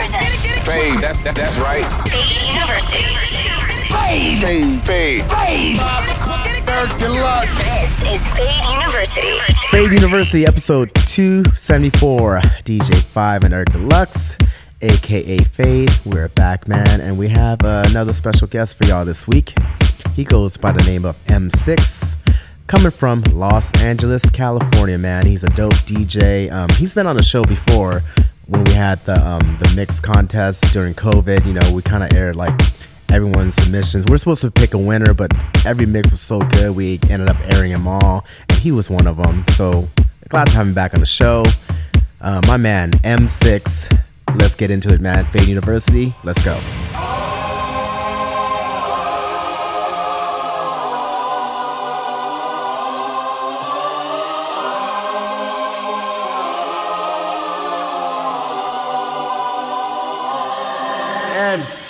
present Fade, that, that, that's right. Fade University. Fade, fade, fade. Eric Deluxe. This is Fade University. Fade University, episode 274. DJ Five and Eric Deluxe, aka Fade. We're back, man, and we have uh, another special guest for y'all this week. He goes by the name of EMSIX, coming from Los Angeles, California, man. He's a dope DJ. Um, he's been on the show before when we had the um, the mix contest during COVID. You know, we kind of aired like everyone's submissions. We're supposed to pick a winner, but every mix was so good, we ended up airing them all, and he was one of them. So glad to have him back on the show. Uh, my man EMSIX. Let's get into it, man. Fade University. Let's go. Your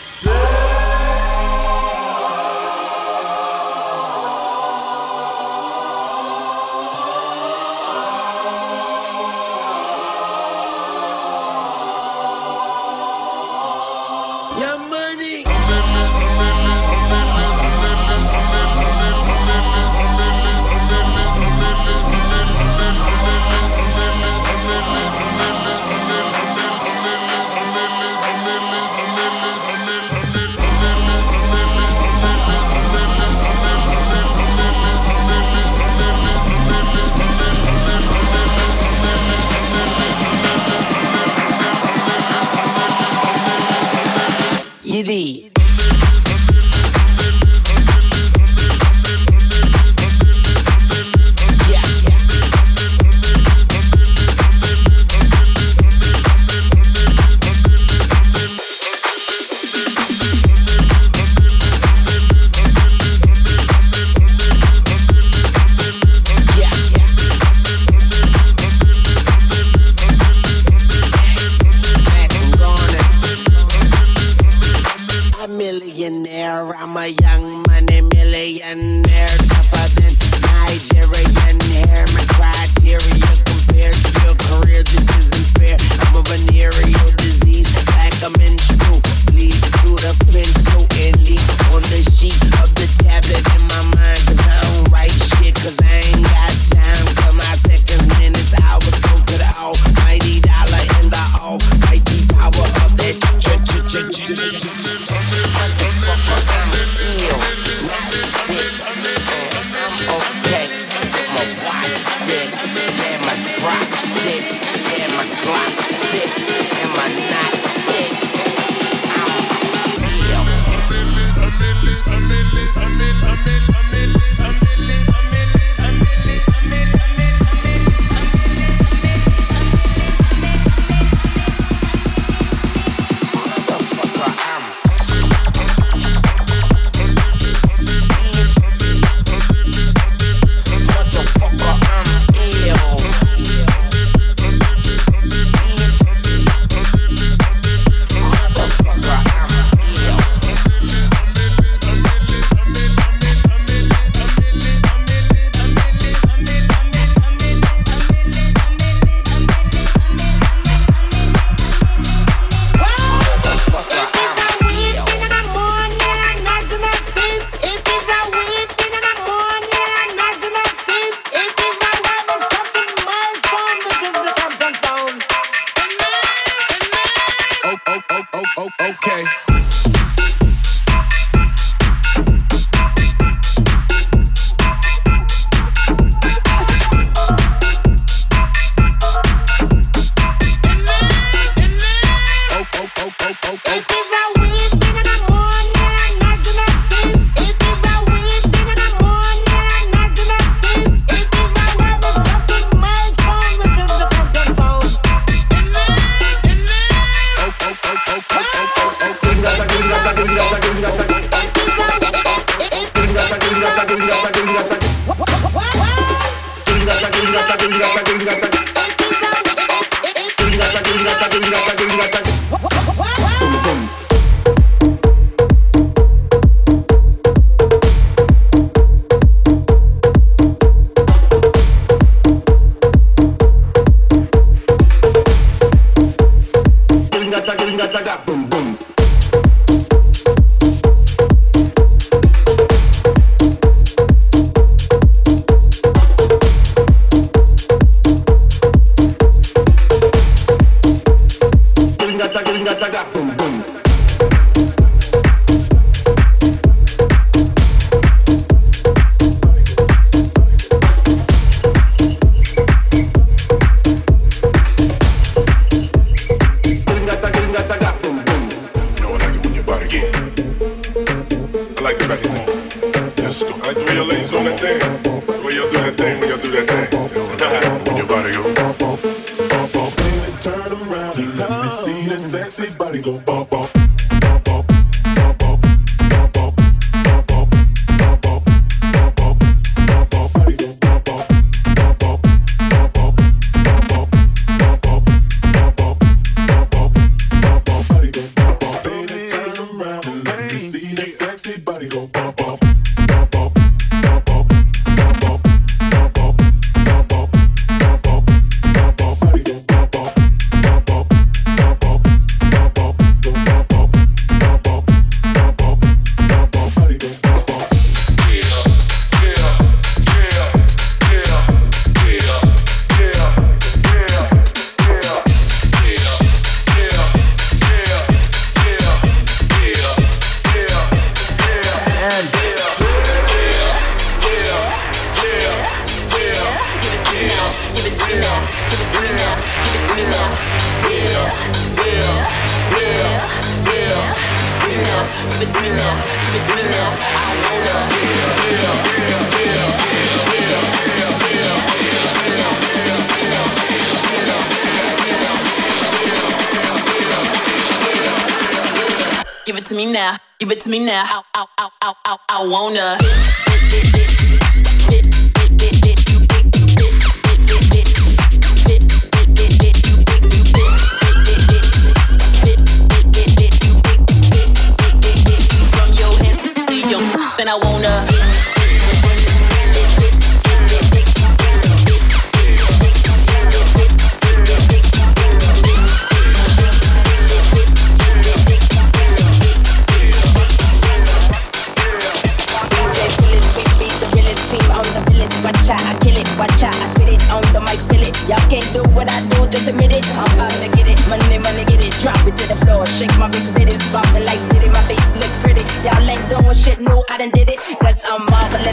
go rat-ta-ta.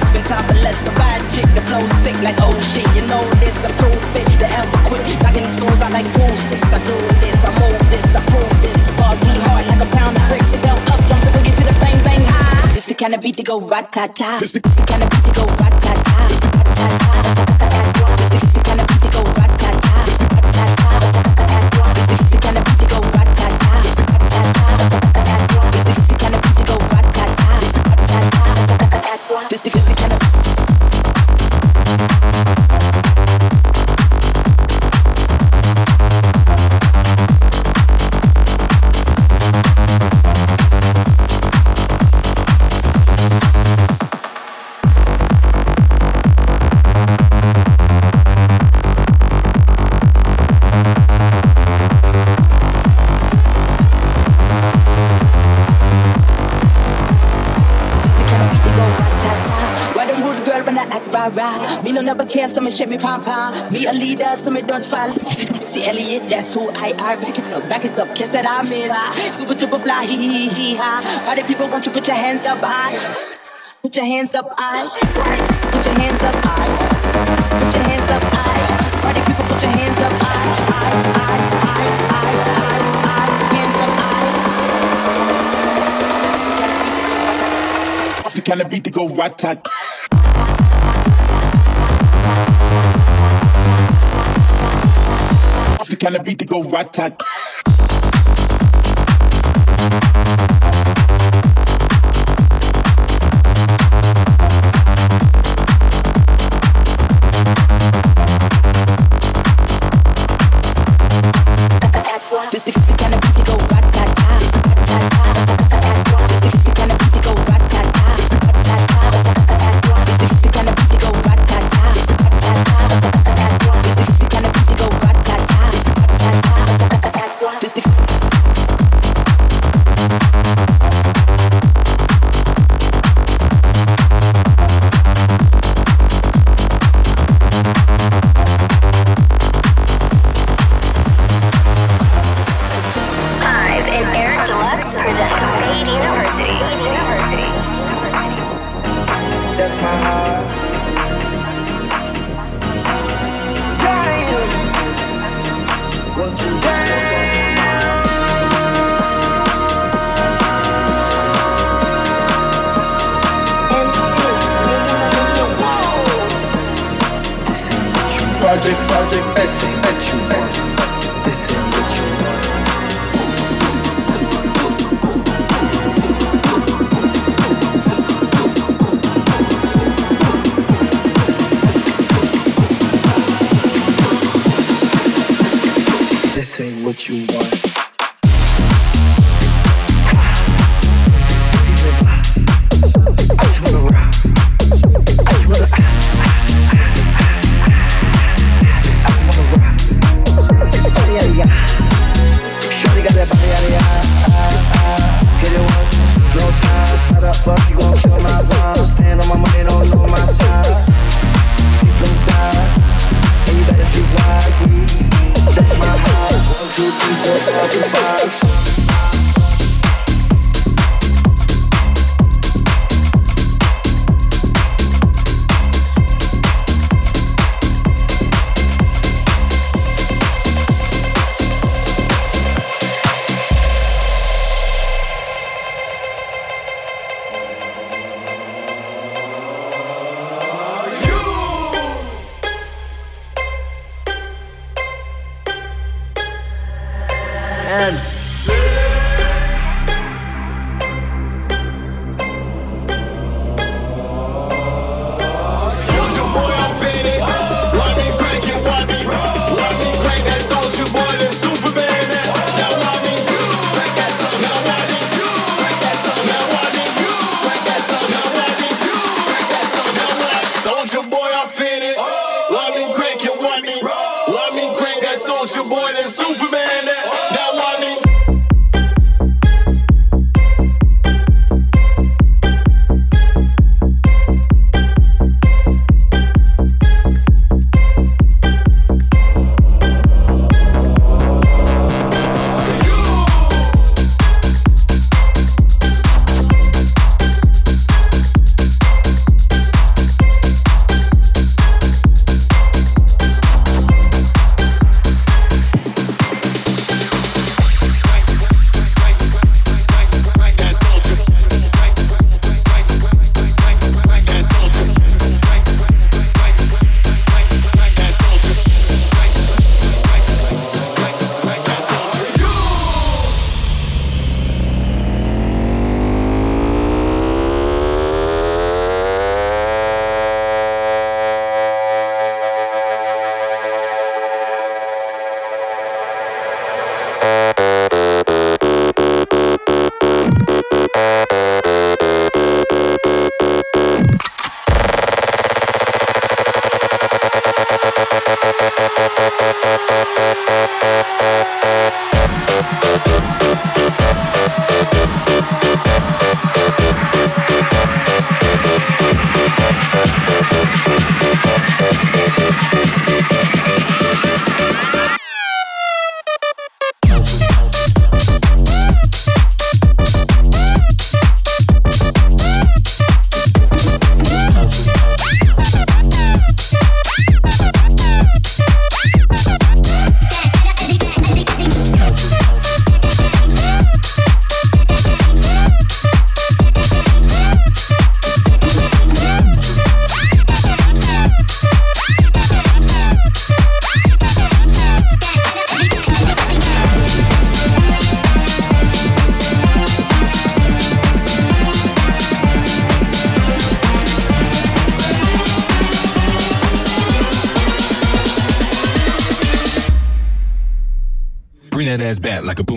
It's the, flow sick like oh shit. You know this, I'm too fit to ever quit. Knocking these fools out like pool sticks. I do this, I move this, I prove this. Bars be hard like a pound of bricks. It go up, it's the bank, bank high. This the kind of beat that go rat-ta-ta. Care, so me shake me pom pom. Me a leader, so me don't fall. See Elliot, that's who I are. Back it up, back it up, kiss it, I'm in. Super duper fly, hee hee hee ha. Party people, won't you put your hands up high? Put your hands up high. Put your hands up high. Put your hands up high. Party people, put your hands up high. High, high, high, kind of beat to go rat tat. The of beat to go rat tat. that like a boom.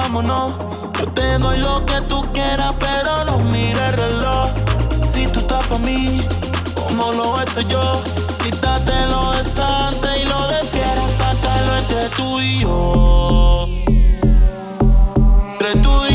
vámonos. Yo te doy lo que tú quieras, pero no mires el reloj. Si tú estás para mí, como lo estoy yo, Quítate lo de santa y lo de fiera, sácalo entre tú y yo. Entre tú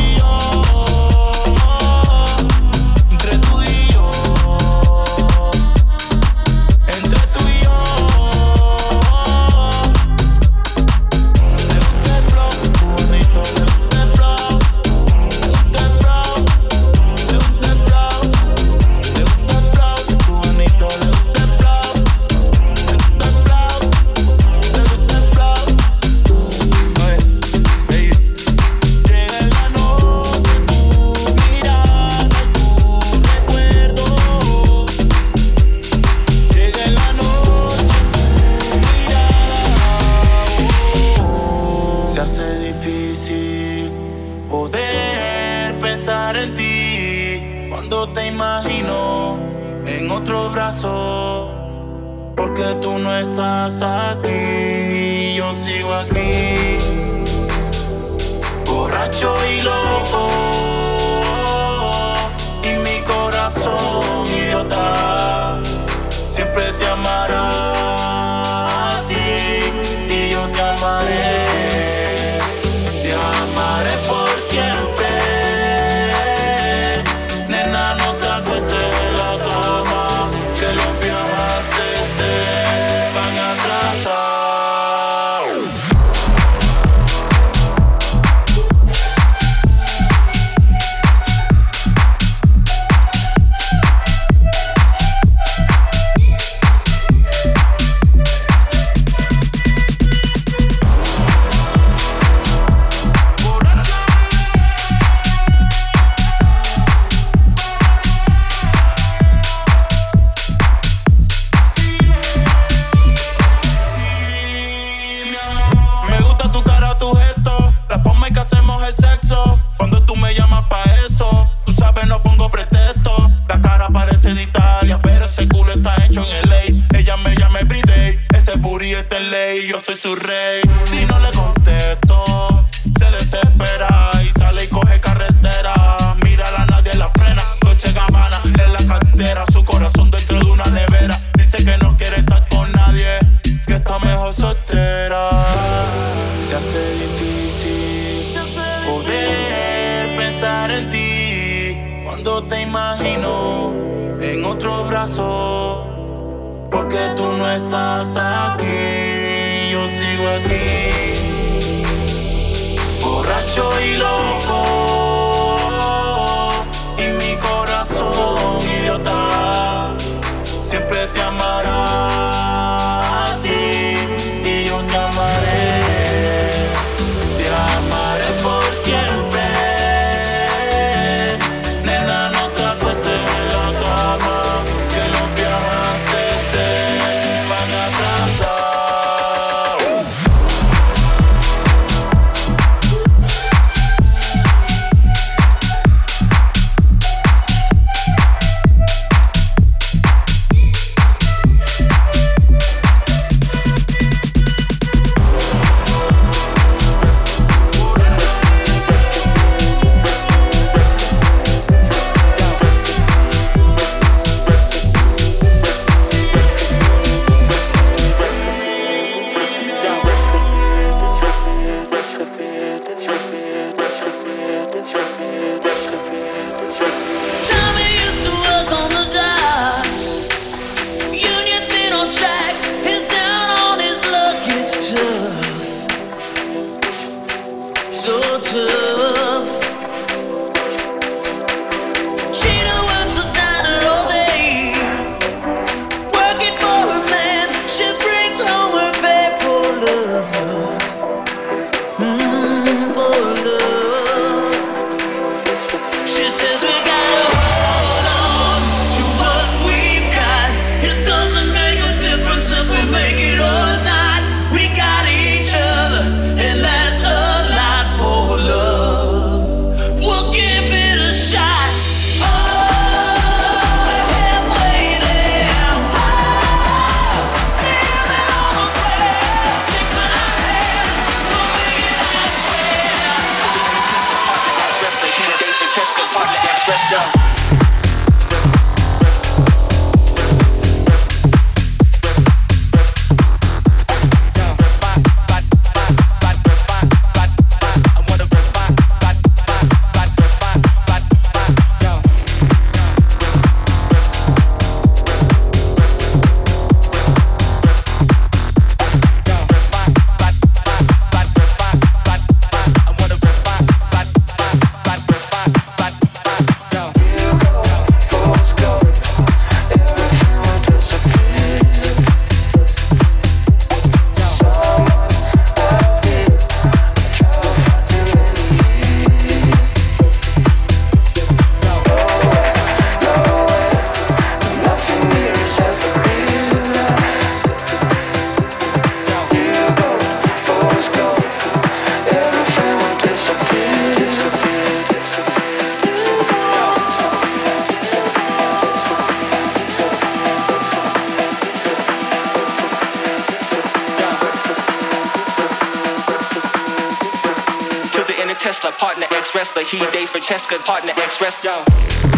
Francesca, partner ex wrestler.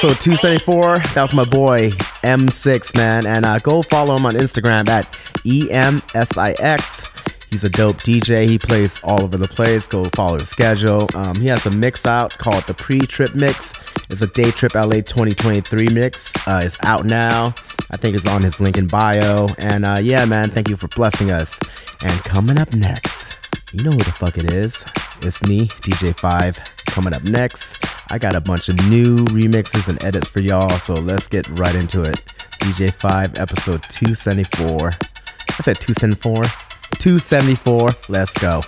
Episode 274. That was my boy EMSIX, man. And uh, go follow him on Instagram at EMSIX. He's a dope DJ. He plays all over the place. Go follow his schedule. Um, he has a mix out called the Pre Trip Mix. It's a Day Trip LA 2023 mix. Uh, it's out now. I think it's on his link in bio. And uh, yeah, man, thank you for blessing us. And coming up next, you know who the fuck it is. It's me, DJ5. Coming up next, I got a bunch of new remixes and edits for y'all, so let's get right into it. DJ 5, episode 274. I said 274. 274. Let's go.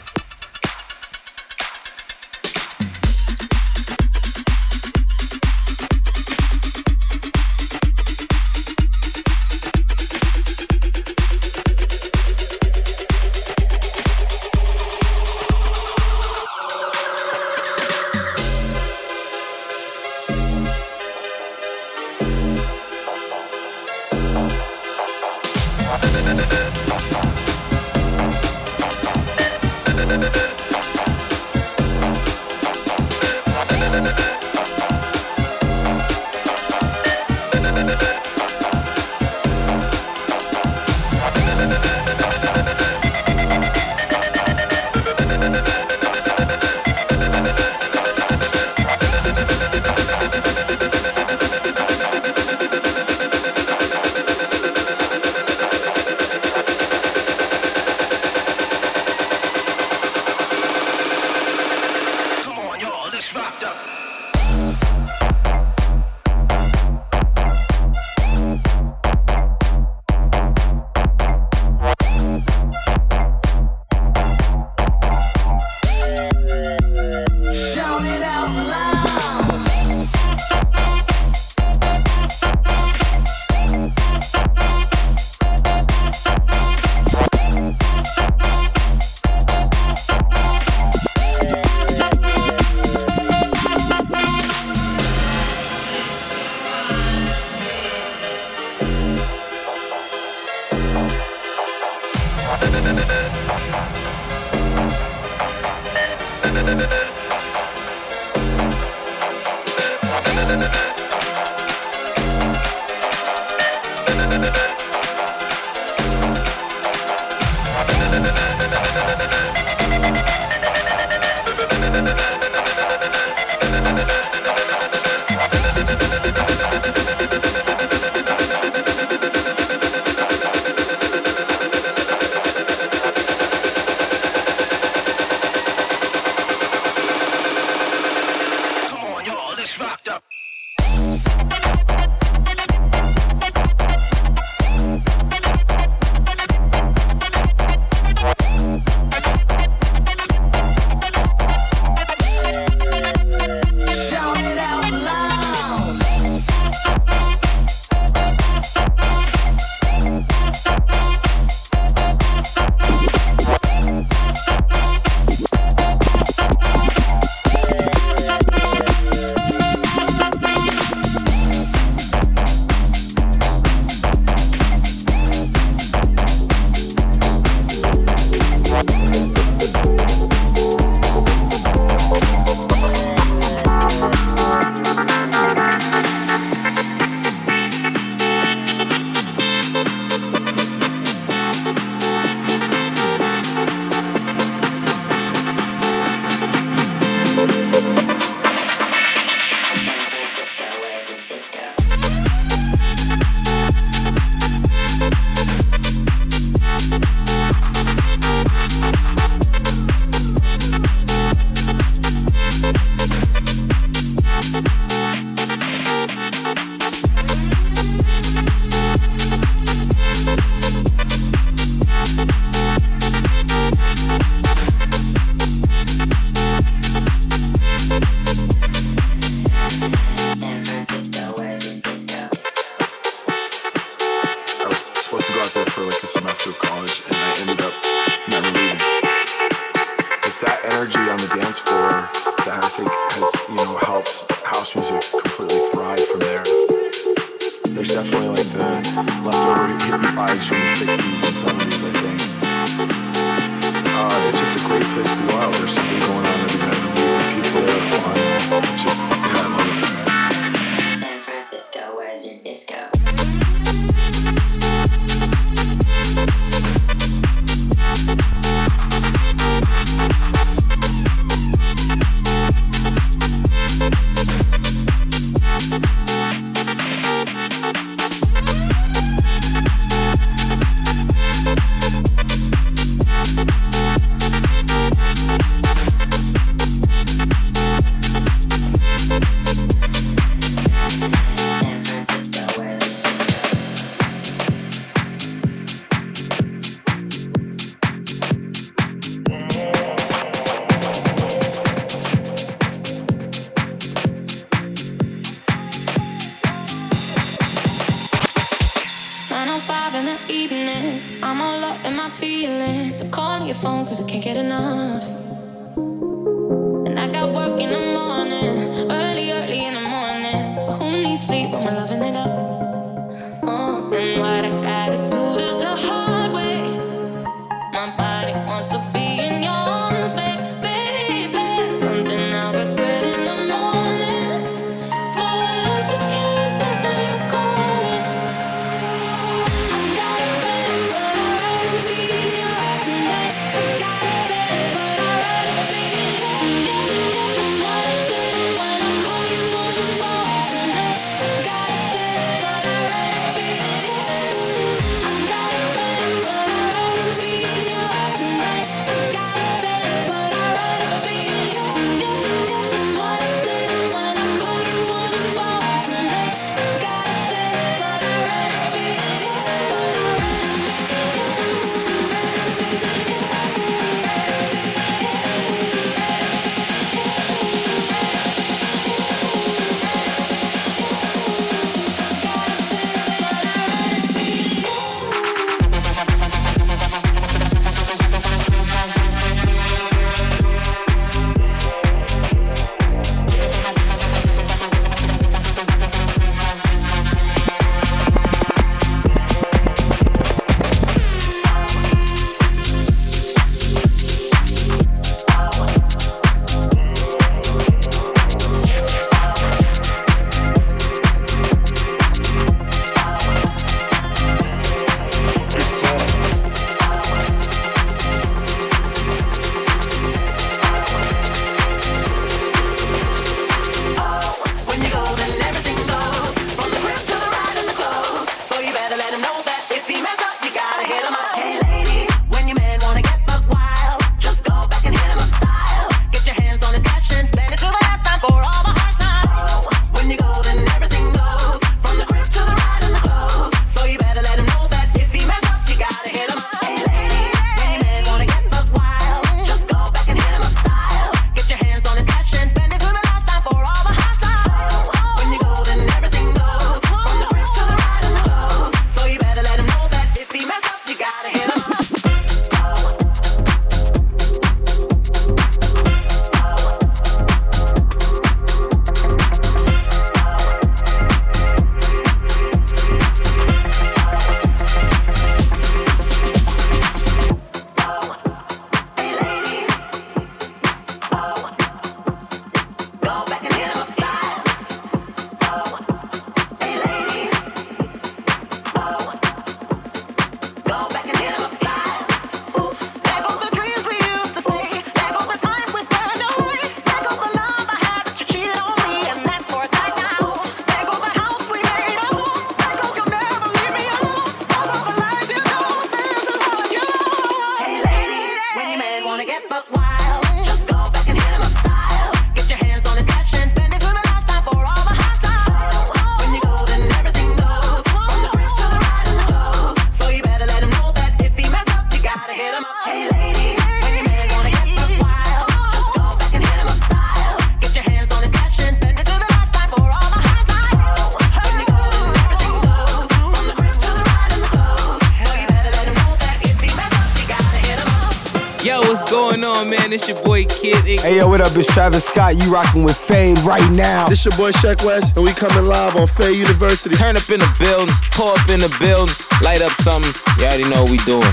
man. It's your boy Kid. Hey, yo, what up? It's Travis Scott. You rocking with Fade right now. This your boy Sheck Wes, and we coming live on Fade University. Turn up in the building, pull up in the building, light up something. You already know what we doing.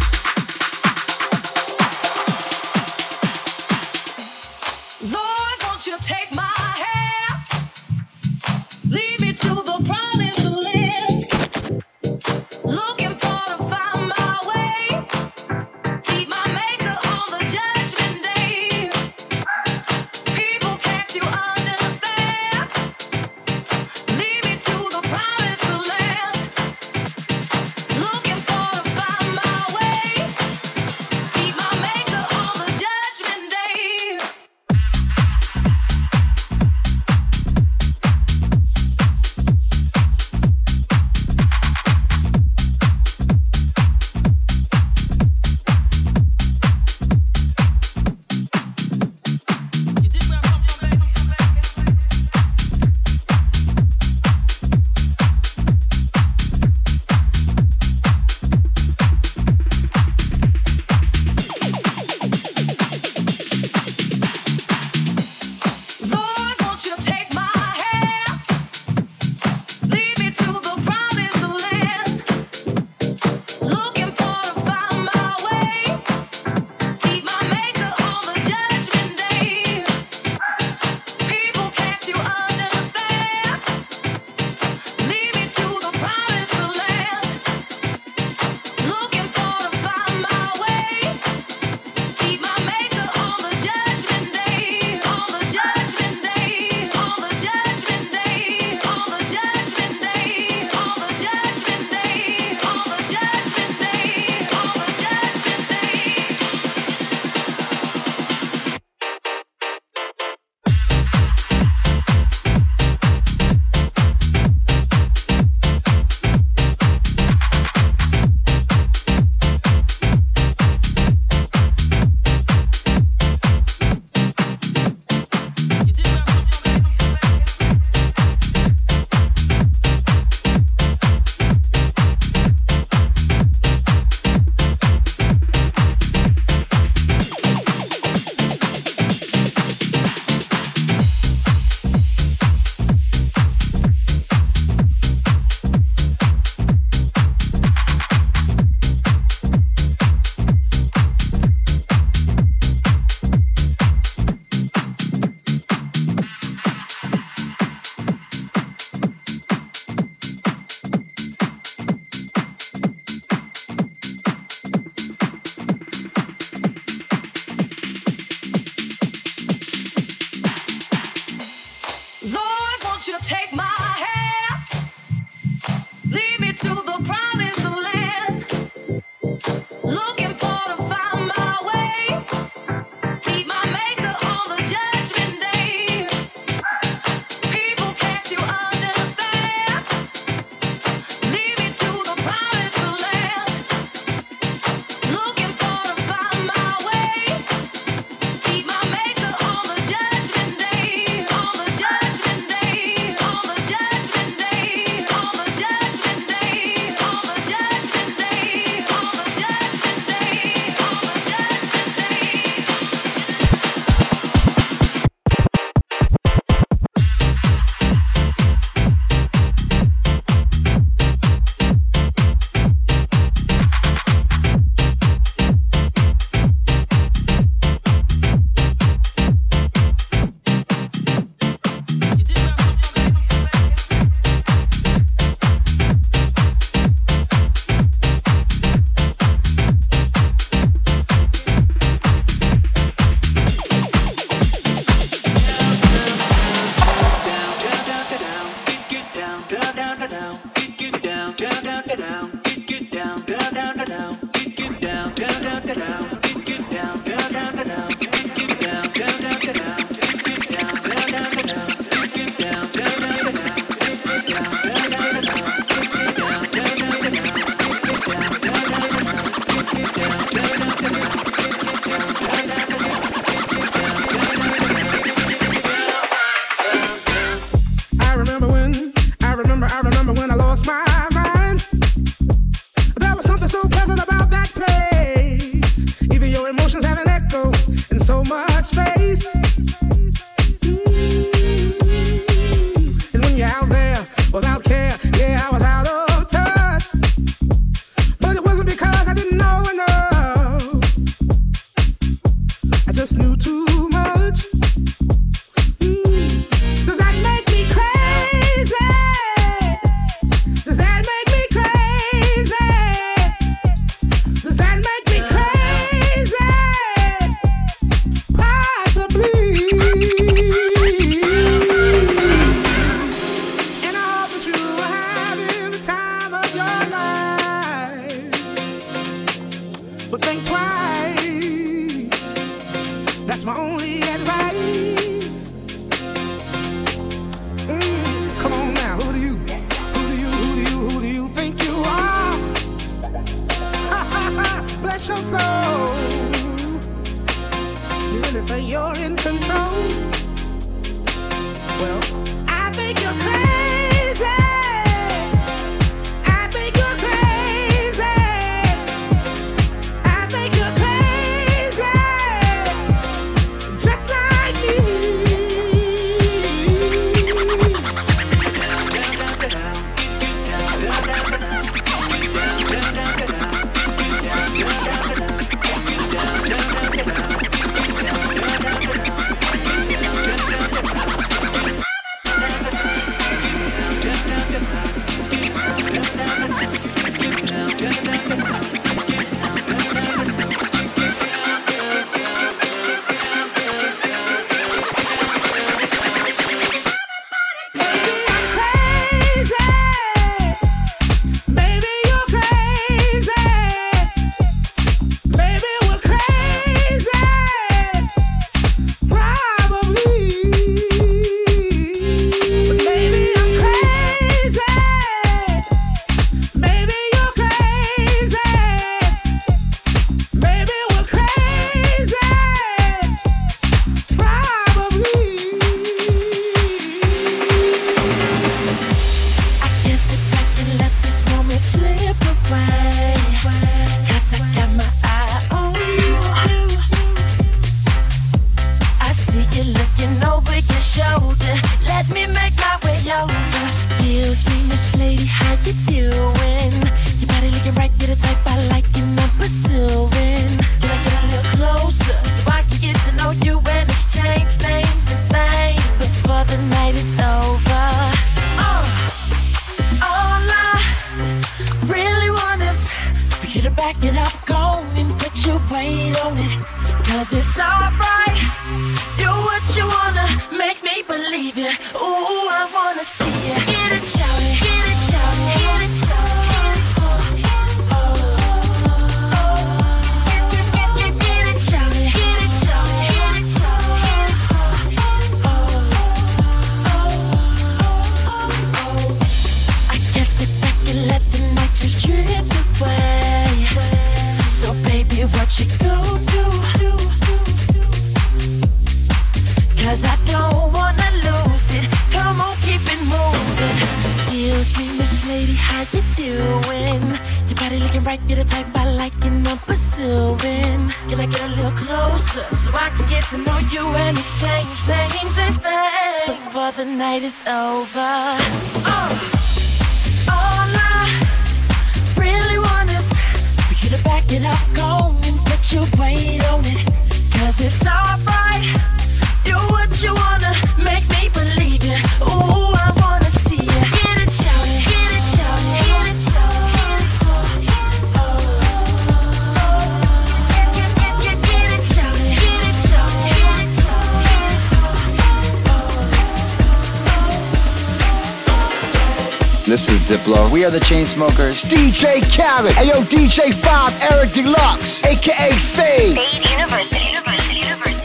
DJ Bob, Eric Deluxe, aka Fade. Fade University. University. University.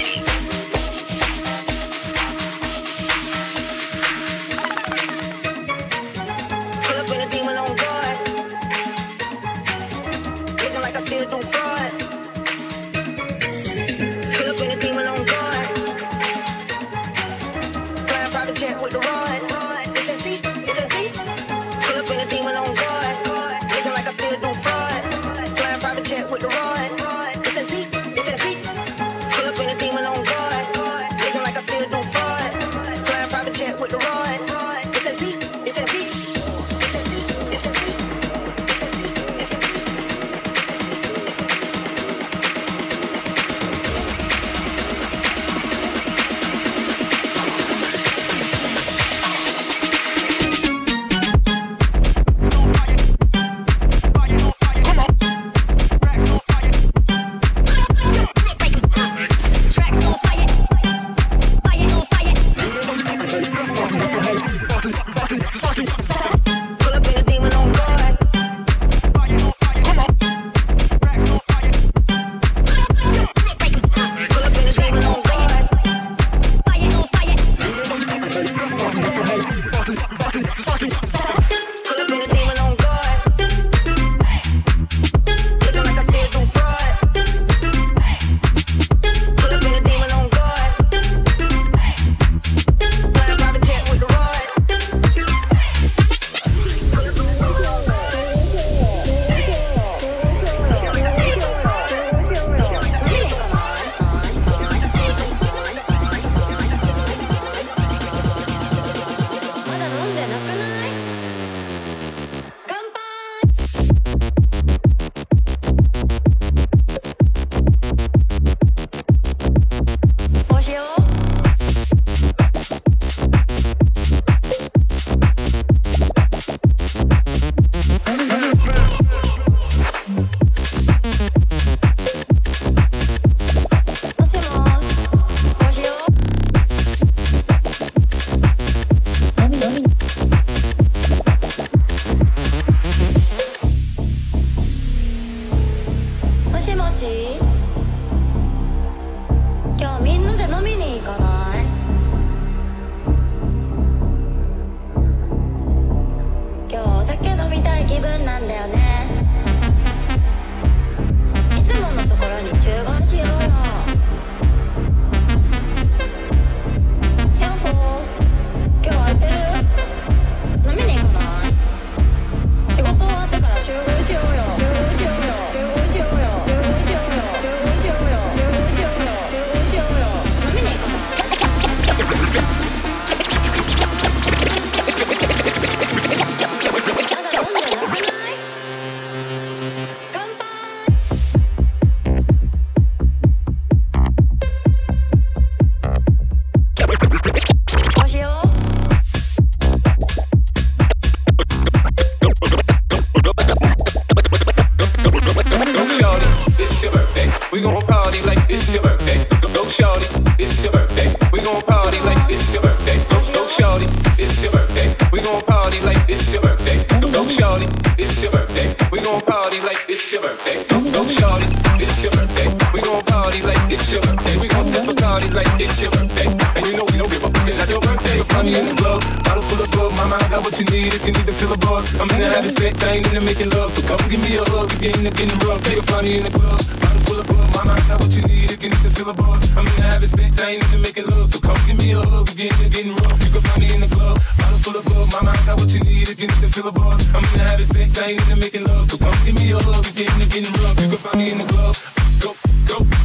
What you need if you need to feel a buzz. I'm into having sex, I ain't into making love. So come give me a hug if you're into getting rough. You'll find me in the club, bottle full of bug. Mama, I got what you need if you need to feel a buzz. I'm into having sex, I ain't into making love. So come give me a hug if you're into getting rough. You can find me in the club, bottle full of bug. Mama, I got what you need if you need to feel a buzz. I'm into having sex, I ain't into making love. So come give me a hug if you're into getting rough. You can find me in the club. Go, go,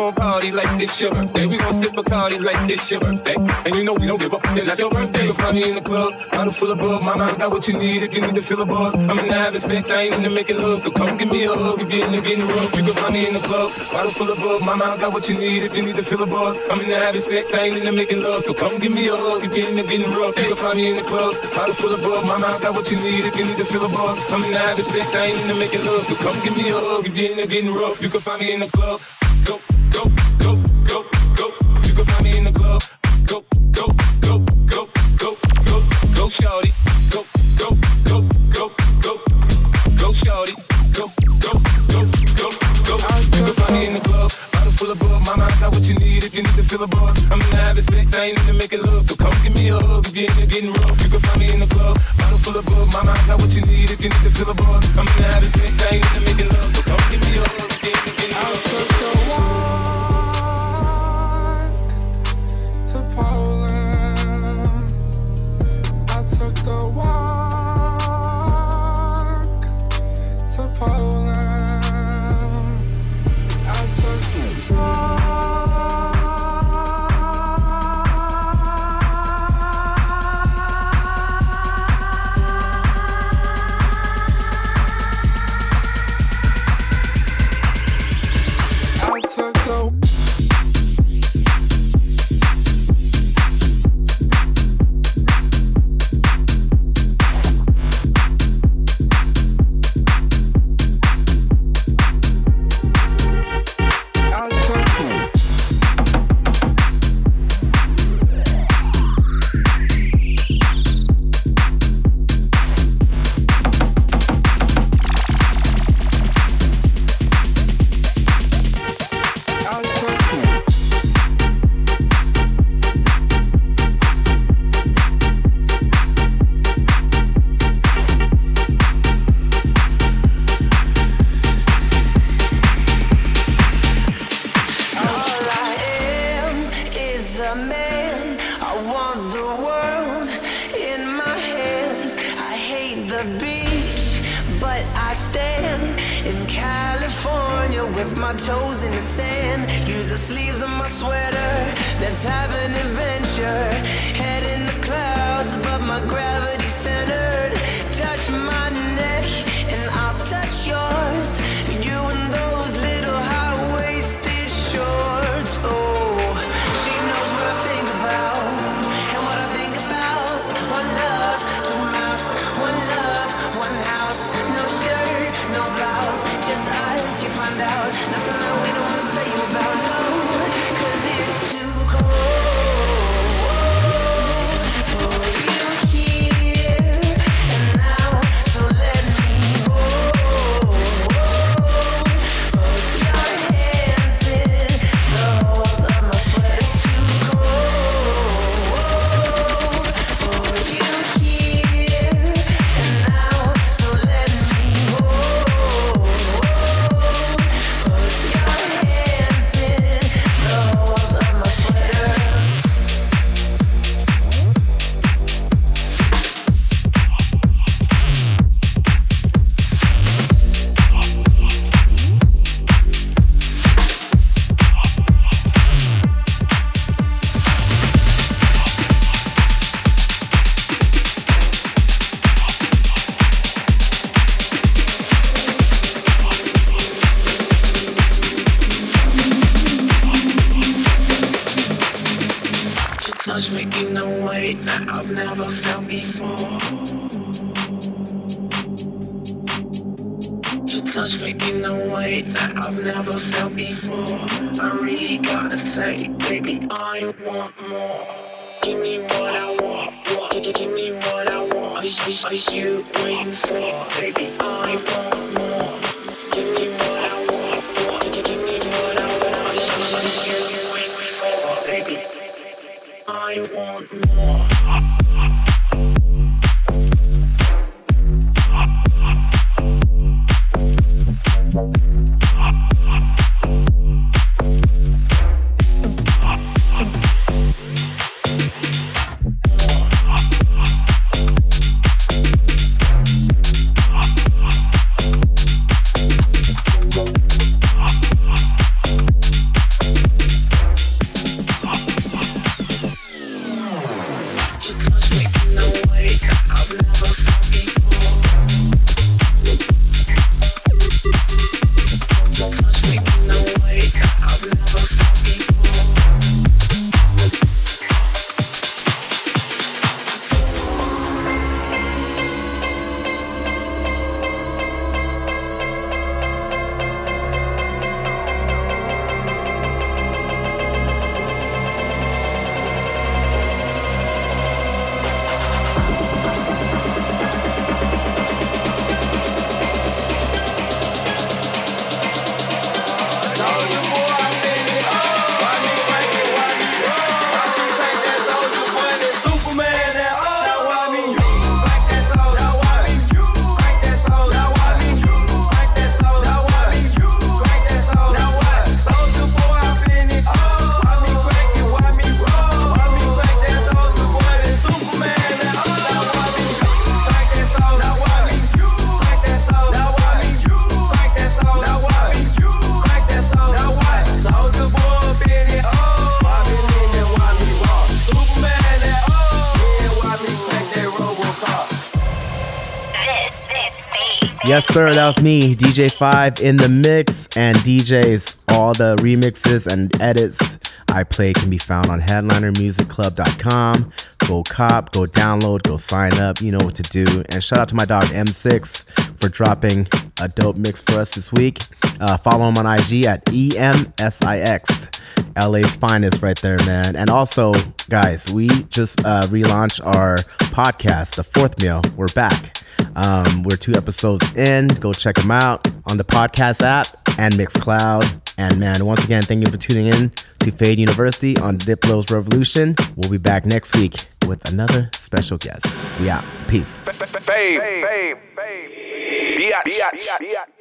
gon' party like it's your birthday. We gon' sip a party like it's your birthday. And you know we don't give up. It's not your birthday. You can find me in the club. Bottle full of bug. Mama, I got what you need if you need to feel a buzz. I'm into having sex. I ain't into making love. So come give me a hug if you're into getting rough. You can find me in the club. Bottle full of bug. Mama, I got what you need if you need to feel a buzz. I'm into having sex. I ain't into making love. So come give me a hug if you're into getting rough. You can find me in the club. Bottle full of bug. Mama, I got what you need if you need to feel a buzz. I'm into having sex. I ain't into making love. So come give me a hug if you're into getting rough. You can find me in the club. Go, Go, go, go, go, go, go, go, shorty. Go, go, go, go, go, go, shorty. Go, go, go, go, go. Me in the club. Bottle full of bug. Mama, I got what you need if you need to feel a buzz. I'm into having sex. I ain't into making love. So come give me a hug if you're rough. You can find me in the club. Bottle full of bug. Mama, I got what you need if you need to feel a buzz. I'm into having sex. I ain't into making love. So come give me a hug if you're. Sir. That was me, DJ Five, in the mix, and DJs. All the remixes and edits I play can be found on HeadlinerMusicClub.com. Go cop, go download, go sign up. You know what to do. And shout out to my dog EMSIX for dropping a dope mix for us this week. Uh, follow him on IG at EMSIX. LA's finest right there, man. And also, guys, we just uh, relaunched our podcast, The Fourth Meal. We're back. Um, we're two episodes in. Go check them out on the podcast app and Mixcloud. And man, once again, thank you for tuning in to Fade University on Diplo's Revolution. We'll be back next week with another special guest. Out. Peace. Fade. Fade. Fade. Biatch.